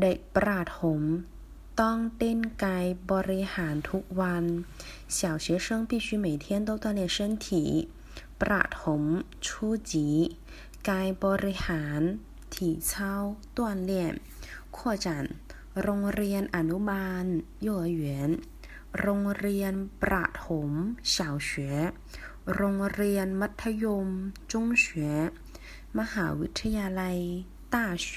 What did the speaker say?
เด็กประถมต้องเต้นกายบริหารทุกวัน小学生必须每天都锻炼身体ประถม初级กายบริหาร体操锻炼扩展โรงเรียนอนุบาล幼儿园โรงเรียนประถม小学โรงเรียนมัธยม中学มหาวิทยาลัย大学